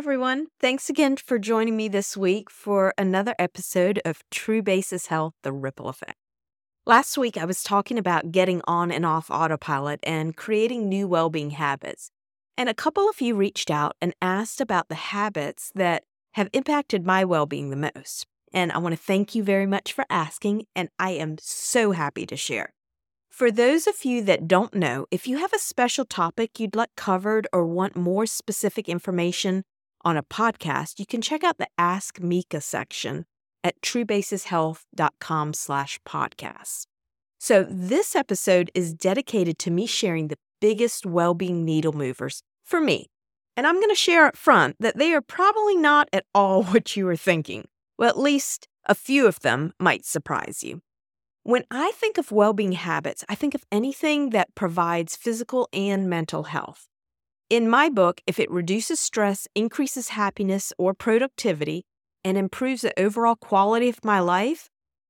everyone. Thanks again for joining me this week for another episode of True Basis Health The Ripple Effect. Last week, I was talking about getting on and off autopilot and creating new well being habits. And a couple of you reached out and asked about the habits that have impacted my well being the most. And I want to thank you very much for asking, and I am so happy to share. For those of you that don't know, if you have a special topic you'd like covered or want more specific information on a podcast, you can check out the Ask Micah section at truebasishealth.com slash podcasts. So this episode is dedicated to me sharing the biggest well-being needle movers for me. And I'm going to share up front that they are probably not at all what you were thinking. Well, at least a few of them might surprise you. When I think of well being habits, I think of anything that provides physical and mental health. In my book, if it reduces stress, increases happiness or productivity, and improves the overall quality of my life,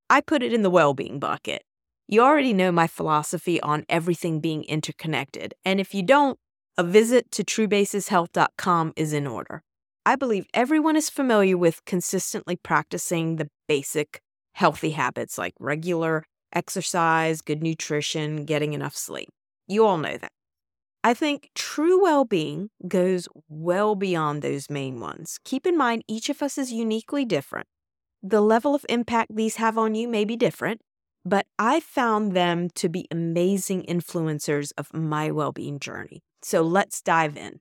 I put it in the well being bucket. You already know my philosophy on everything being interconnected. And if you don't, a visit to truebasishealth.com is in order. I believe everyone is familiar with consistently practicing the basic healthy habits like regular exercise, good nutrition, getting enough sleep. You all know that. I think true well being goes well beyond those main ones. Keep in mind, each of us is uniquely different. The level of impact these have on you may be different, but I found them to be amazing influencers of my well being journey. So let's dive in.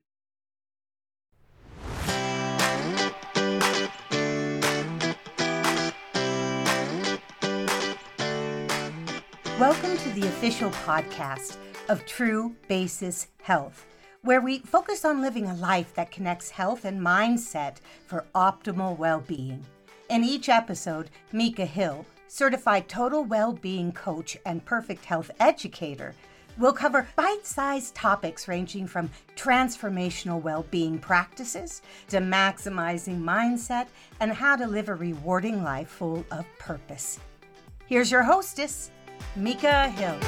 Welcome to the official podcast of True Basis Health, where we focus on living a life that connects health and mindset for optimal well being. In each episode, Micah Hill, certified total well being coach and perfect health educator, will cover bite sized topics ranging from transformational well being practices to maximizing mindset and how to live a rewarding life full of purpose. Here's your hostess, Micah Hill.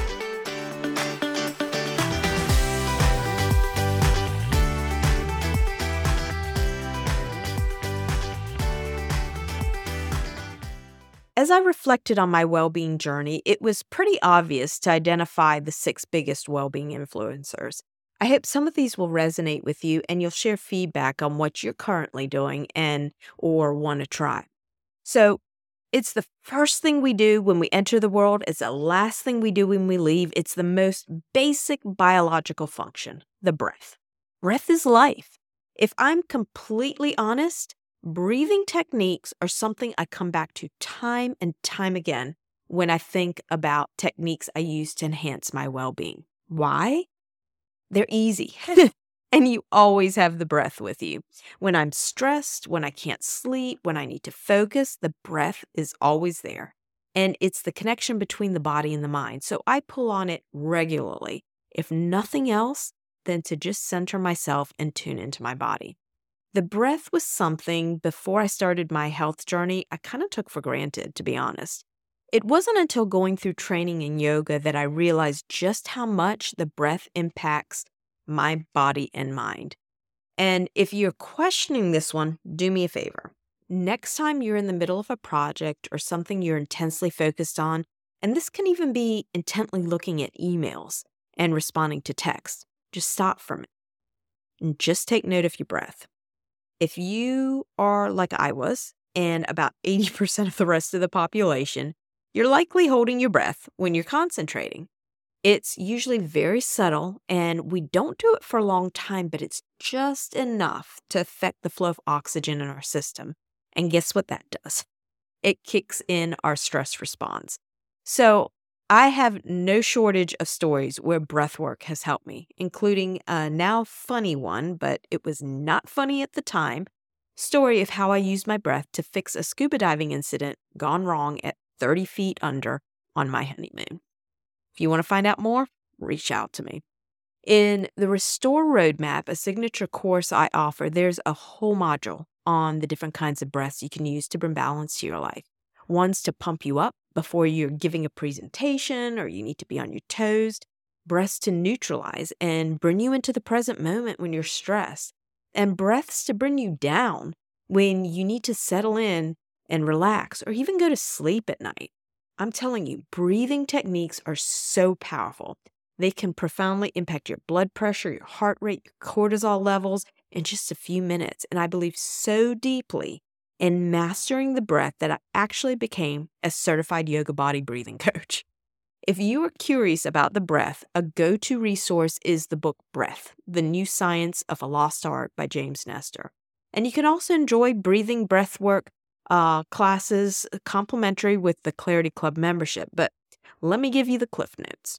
As I reflected on my well being journey, it was pretty obvious to identify the six biggest well being influencers. I hope some of these will resonate with you and you'll share feedback on what you're currently doing and or want to try. So, it's the first thing we do when we enter the world. It's the last thing we do when we leave. It's the most basic biological function the breath. Breath is life. If I'm completely honest, breathing techniques are something I come back to time and time again when I think about techniques I use to enhance my well being. Why? They're easy. And you always have the breath with you. When I'm stressed, when I can't sleep, when I need to focus, the breath is always there. And it's the connection between the body and the mind. So I pull on it regularly, if nothing else, than to just center myself and tune into my body. The breath was something before I started my health journey I kind of took for granted, to be honest. It wasn't until going through training in yoga that I realized just how much the breath impacts my body and mind. And if you're questioning this one, do me a favor. Next time you're in the middle of a project or something you're intensely focused on, and this can even be intently looking at emails and responding to texts, just stop for a minute and just take note of your breath. If you are like I was, and about 80% of the rest of the population, you're likely holding your breath when you're concentrating. It's usually very subtle, and we don't do it for a long time, but it's just enough to affect the flow of oxygen in our system. And guess what that does? It kicks in our stress response. So, I have no shortage of stories where breathwork has helped me, including a now funny one, but it was not funny at the time story of how I used my breath to fix a scuba diving incident gone wrong at 30 feet under on my honeymoon. If you want to find out more, reach out to me. In the Restore Roadmap, a signature course I offer, there's a whole module on the different kinds of breaths you can use to bring balance to your life. One's to pump you up before you're giving a presentation or you need to be on your toes. Breaths to neutralize and bring you into the present moment when you're stressed. and breaths to bring you down when you need to settle in and relax or even go to sleep at night. I'm telling you, breathing techniques are so powerful. They can profoundly impact your blood pressure, your heart rate, your cortisol levels in just a few minutes. And I believe so deeply in mastering the breath that I actually became a certified yoga body breathing coach. If you are curious about the breath, a go to resource is the book Breath The New Science of a Lost Art by James Nestor. And you can also enjoy breathing breathwork uh, classes complimentary with the Clarity Club membership. But let me give you the cliff notes.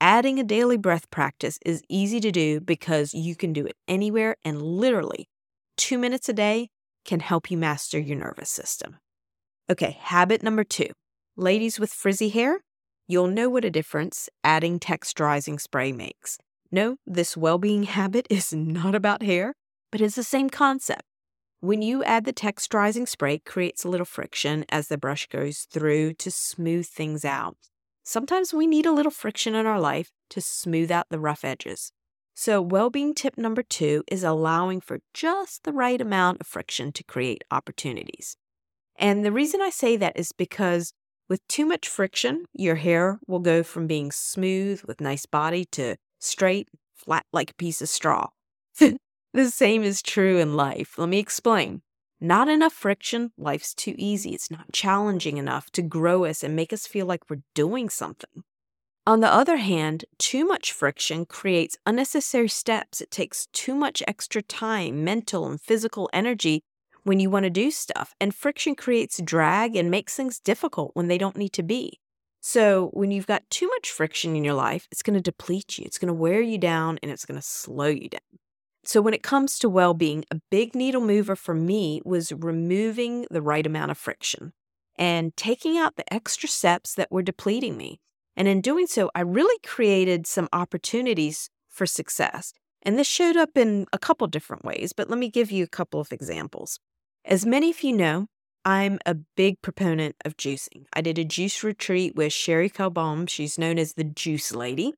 Adding a daily breath practice is easy to do because you can do it anywhere and literally two minutes a day can help you master your nervous system. Okay, habit number two. Ladies with frizzy hair, you'll know what a difference adding texturizing spray makes. No, this well being habit is not about hair, but it's the same concept. When you add the texturizing spray, it creates a little friction as the brush goes through to smooth things out. Sometimes we need a little friction in our life to smooth out the rough edges. So, well being tip number two is allowing for just the right amount of friction to create opportunities. And the reason I say that is because with too much friction, your hair will go from being smooth with nice body to straight, flat like a piece of straw. the same is true in life. Let me explain. Not enough friction, life's too easy. It's not challenging enough to grow us and make us feel like we're doing something. On the other hand, too much friction creates unnecessary steps. It takes too much extra time, mental and physical energy when you want to do stuff. And friction creates drag and makes things difficult when they don't need to be. So, when you've got too much friction in your life, it's going to deplete you, it's going to wear you down, and it's going to slow you down. So, when it comes to well being, a big needle mover for me was removing the right amount of friction and taking out the extra steps that were depleting me. And in doing so, I really created some opportunities for success. And this showed up in a couple different ways, but let me give you a couple of examples. As many of you know, I'm a big proponent of juicing. I did a juice retreat with Cherie Calbom. She's known as the Juice Lady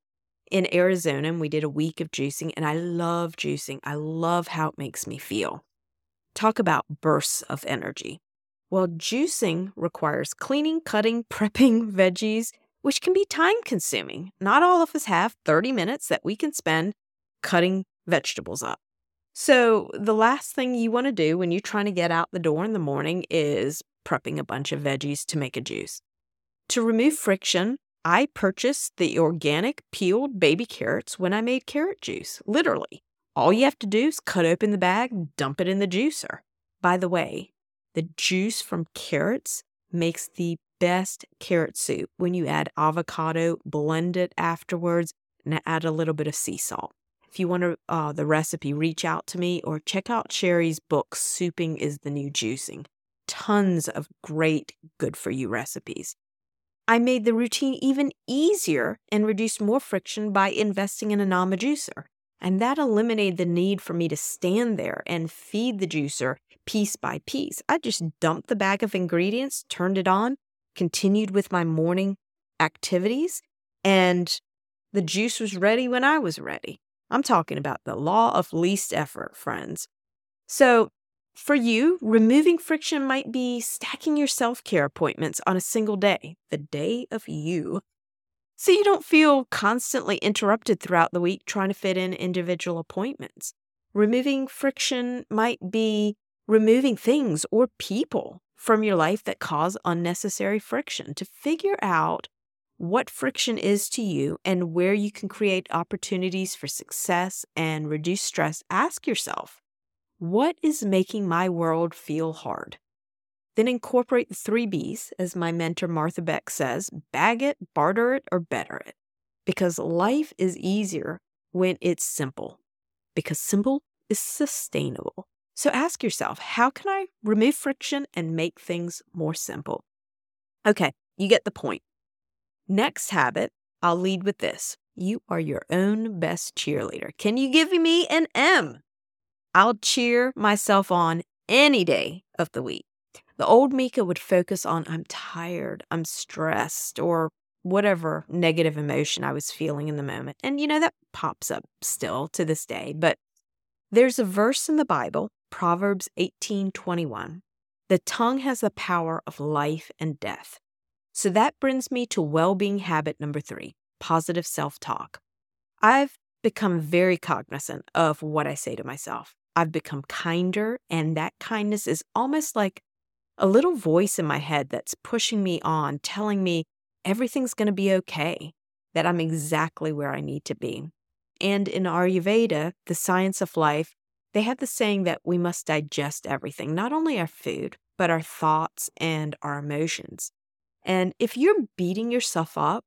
in Arizona and we did a week of juicing, and I love juicing. I love how it makes me feel. Talk about bursts of energy. Well, juicing requires cleaning, cutting, prepping veggies, which can be time consuming. Not all of us have 30 minutes that we can spend cutting vegetables up. So, the last thing you want to do when you're trying to get out the door in the morning is prepping a bunch of veggies to make a juice. To remove friction, I purchased the organic peeled baby carrots when I made carrot juice. Literally. All you have to do is cut open the bag, dump it in the juicer. By the way, the juice from carrots makes the best carrot soup when you add avocado, blend it afterwards, and add a little bit of sea salt. If you want to, uh, the recipe, reach out to me or check out Cherie's book, Souping is the New Juicing. Tons of great, good for you recipes. I made the routine even easier and reduced more friction by investing in a Nama juicer. And that eliminated the need for me to stand there and feed the juicer piece by piece. I just dumped the bag of ingredients, turned it on, continued with my morning activities, and the juice was ready when I was ready. I'm talking about the law of least effort, friends. So for you, removing friction might be stacking your self care appointments on a single day, the day of you, so you don't feel constantly interrupted throughout the week trying to fit in individual appointments. Removing friction might be removing things or people from your life that cause unnecessary friction to figure out what friction is to you and where you can create opportunities for success and reduce stress. Ask yourself what is making my world feel hard? Then incorporate the three B's, as my mentor Martha Beck says bag it, barter it, or better it. Because life is easier when it's simple, because simple is sustainable. So ask yourself how can I remove friction and make things more simple? Okay, you get the point. Next habit, I'll lead with this. You are your own best cheerleader. Can you give me an M? I'll cheer myself on any day of the week. The old Micah would focus on, I'm tired, I'm stressed, or whatever negative emotion I was feeling in the moment. And, you know, that pops up still to this day. But There's a verse in the Bible, Proverbs 18:21. The tongue has the power of life and death. So that brings me to well-being habit number 3, positive self-talk. I've become very cognizant of what I say to myself. I've become kinder, and that kindness is almost like a little voice in my head that's pushing me on, telling me everything's going to be okay, that I'm exactly where I need to be. And in Ayurveda, the science of life, they have the saying that we must digest everything, not only our food, but our thoughts and our emotions. And if you're beating yourself up,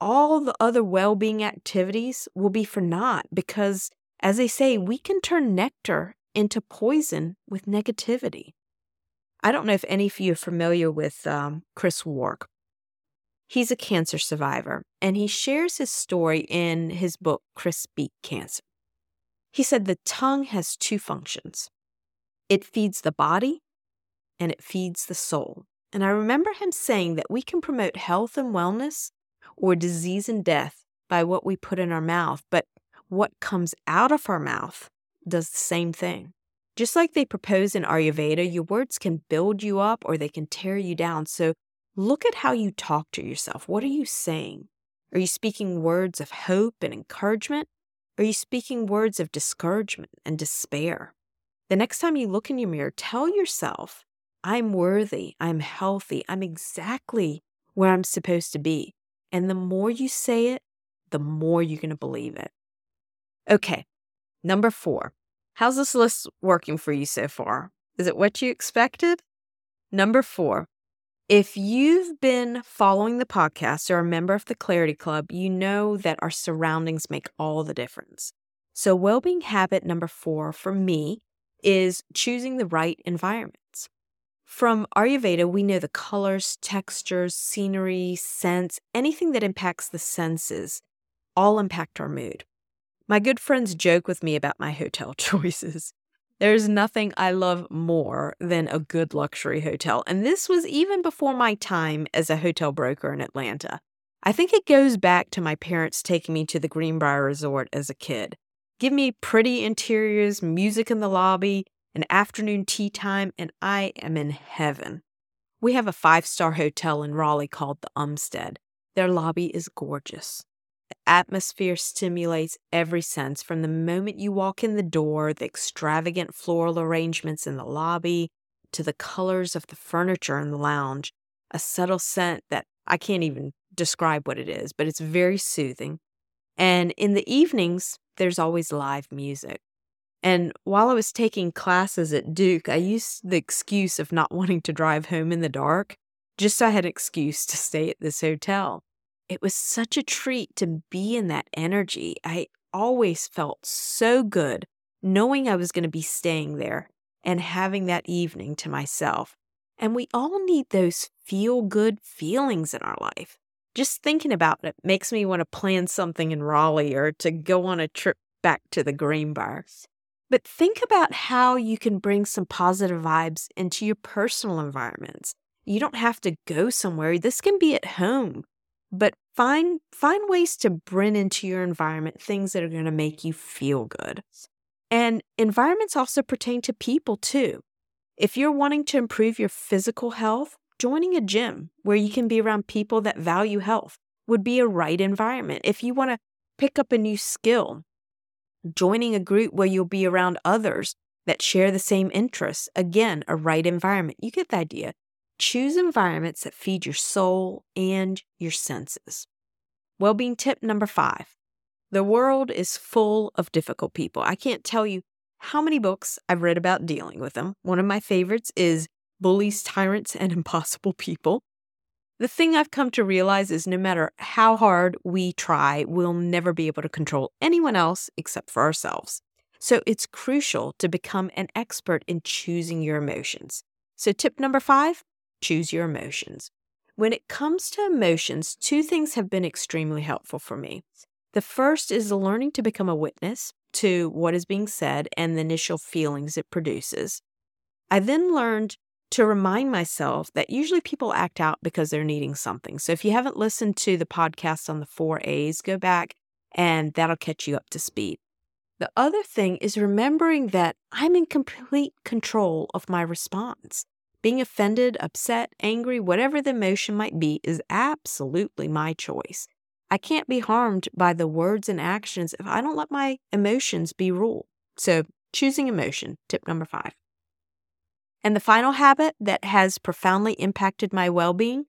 all the other well being activities will be for naught because, as they say, we can turn nectar into poison with negativity. I don't know if any of you are familiar with um, Chris Wark. He's a cancer survivor, and he shares his story in his book, Chris Beat Cancer. He said the tongue has two functions it feeds the body and it feeds the soul. And I remember him saying that we can promote health and wellness or disease and death by what we put in our mouth, but what comes out of our mouth does the same thing. Just like they propose in Ayurveda, your words can build you up or they can tear you down. So look at how you talk to yourself. What are you saying? Are you speaking words of hope and encouragement? Are you speaking words of discouragement and despair? The next time you look in your mirror, tell yourself, I'm worthy, I'm healthy, I'm exactly where I'm supposed to be. And the more you say it, the more you're going to believe it. Okay, number four. How's this list working for you so far? Is it what you expected? Number four. If you've been following the podcast or a member of the Clarity Club, you know that our surroundings make all the difference. So, well being habit number four for me is choosing the right environments. From Ayurveda, we know the colors, textures, scenery, scents, anything that impacts the senses all impact our mood. My good friends joke with me about my hotel choices. There's nothing I love more than a good luxury hotel, and this was even before my time as a hotel broker in Atlanta. I think it goes back to my parents taking me to the Greenbrier Resort as a kid. Give me pretty interiors, music in the lobby, an afternoon tea time, and I am in heaven. We have a five star hotel in Raleigh called the Umstead. Their lobby is gorgeous. The atmosphere stimulates every sense from the moment you walk in the door, the extravagant floral arrangements in the lobby, to the colors of the furniture in the lounge. A subtle scent that I can't even describe what it is, but it's very soothing. And in the evenings, there's always live music. And while I was taking classes at Duke, I used the excuse of not wanting to drive home in the dark, just so I had an excuse to stay at this hotel. It was such a treat to be in that energy. I always felt so good knowing I was going to be staying there and having that evening to myself. And we all need those feel good feelings in our life. Just thinking about it makes me want to plan something in Raleigh or to go on a trip back to the Greenbrier. But think about how you can bring some positive vibes into your personal environments. You don't have to go somewhere. This can be at home. But find find ways to bring into your environment things that are going to make you feel good. And environments also pertain to people too. If you're wanting to improve your physical health, joining a gym where you can be around people that value health would be a right environment. If you want to pick up a new skill, joining a group where you'll be around others that share the same interests. Again, a right environment. You get the idea. Choose environments that feed your soul and your senses. Well being tip number five the world is full of difficult people. I can't tell you how many books I've read about dealing with them. One of my favorites is Bullies, Tyrants, and Impossible People. The thing I've come to realize is no matter how hard we try, we'll never be able to control anyone else except for ourselves. So it's crucial to become an expert in choosing your emotions. So, tip number five choose your emotions. When it comes to emotions, two things have been extremely helpful for me. The first is learning to become a witness to what is being said and the initial feelings it produces. I then learned to remind myself that usually people act out because they're needing something. So if you haven't listened to the podcast on the four A's, go back and that'll catch you up to speed. The other thing is remembering that I'm in complete control of my response. Being offended, upset, angry, whatever the emotion might be, is absolutely my choice. I can't be harmed by the words and actions if I don't let my emotions be ruled. So, choosing emotion, tip number five. And the final habit that has profoundly impacted my well being,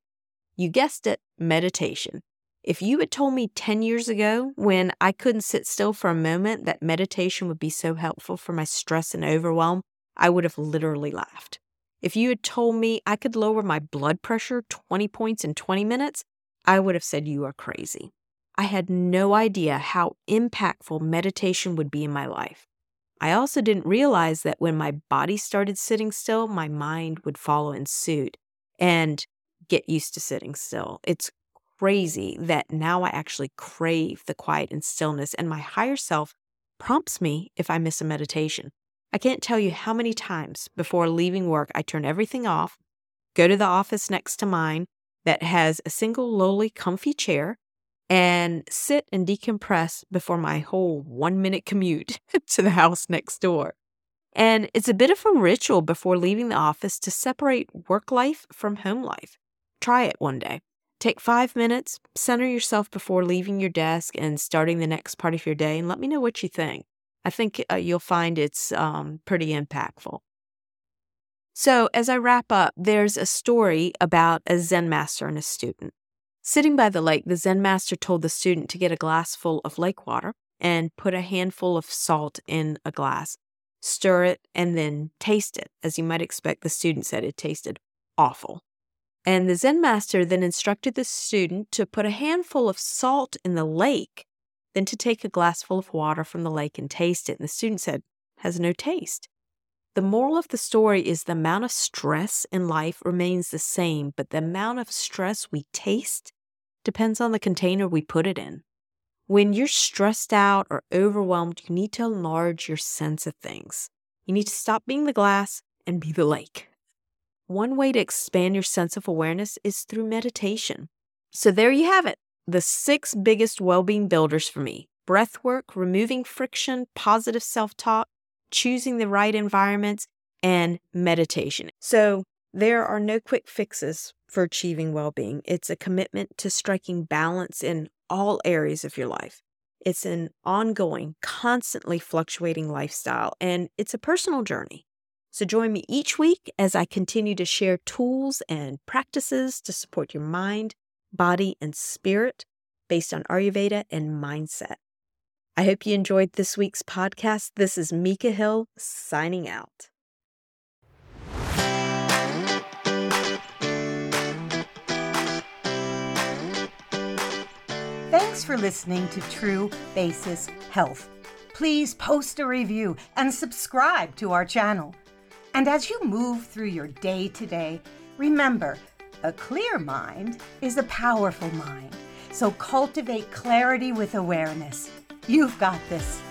you guessed it, meditation. If you had told me 10 years ago, when I couldn't sit still for a moment, that meditation would be so helpful for my stress and overwhelm, I would have literally laughed. If you had told me I could lower my blood pressure 20 points in 20 minutes, I would have said you are crazy. I had no idea how impactful meditation would be in my life. I also didn't realize that when my body started sitting still, my mind would follow in suit and get used to sitting still. It's crazy that now I actually crave the quiet and stillness, and my higher self prompts me if I miss a meditation. I can't tell you how many times before leaving work I turn everything off, go to the office next to mine that has a single lowly, comfy chair, and sit and decompress before my whole one minute commute to the house next door. And it's a bit of a ritual before leaving the office to separate work life from home life. Try it one day. Take five minutes, center yourself before leaving your desk and starting the next part of your day, and let me know what you think. I think uh, you'll find it's um, pretty impactful. So, as I wrap up, there's a story about a Zen master and a student. Sitting by the lake, the Zen master told the student to get a glass full of lake water and put a handful of salt in a glass, stir it, and then taste it. As you might expect, the student said it tasted awful. And the Zen master then instructed the student to put a handful of salt in the lake then to take a glassful of water from the lake and taste it. And the student said, has no taste. The moral of the story is the amount of stress in life remains the same, but the amount of stress we taste depends on the container we put it in. When you're stressed out or overwhelmed, you need to enlarge your sense of things. You need to stop being the glass and be the lake. One way to expand your sense of awareness is through meditation. So there you have it the six biggest well being builders for me breath work, removing friction, positive self talk, choosing the right environments, and meditation. So, there are no quick fixes for achieving well being. It's a commitment to striking balance in all areas of your life. It's an ongoing, constantly fluctuating lifestyle, and it's a personal journey. So, join me each week as I continue to share tools and practices to support your mind, body, and spirit based on Ayurveda and mindset. I hope you enjoyed this week's podcast. This is Micah Hill signing out. Thanks for listening to True Basis Health. Please post a review and subscribe to our channel. And as you move through your day to day, remember a clear mind is a powerful mind. So cultivate clarity with awareness. You've got this.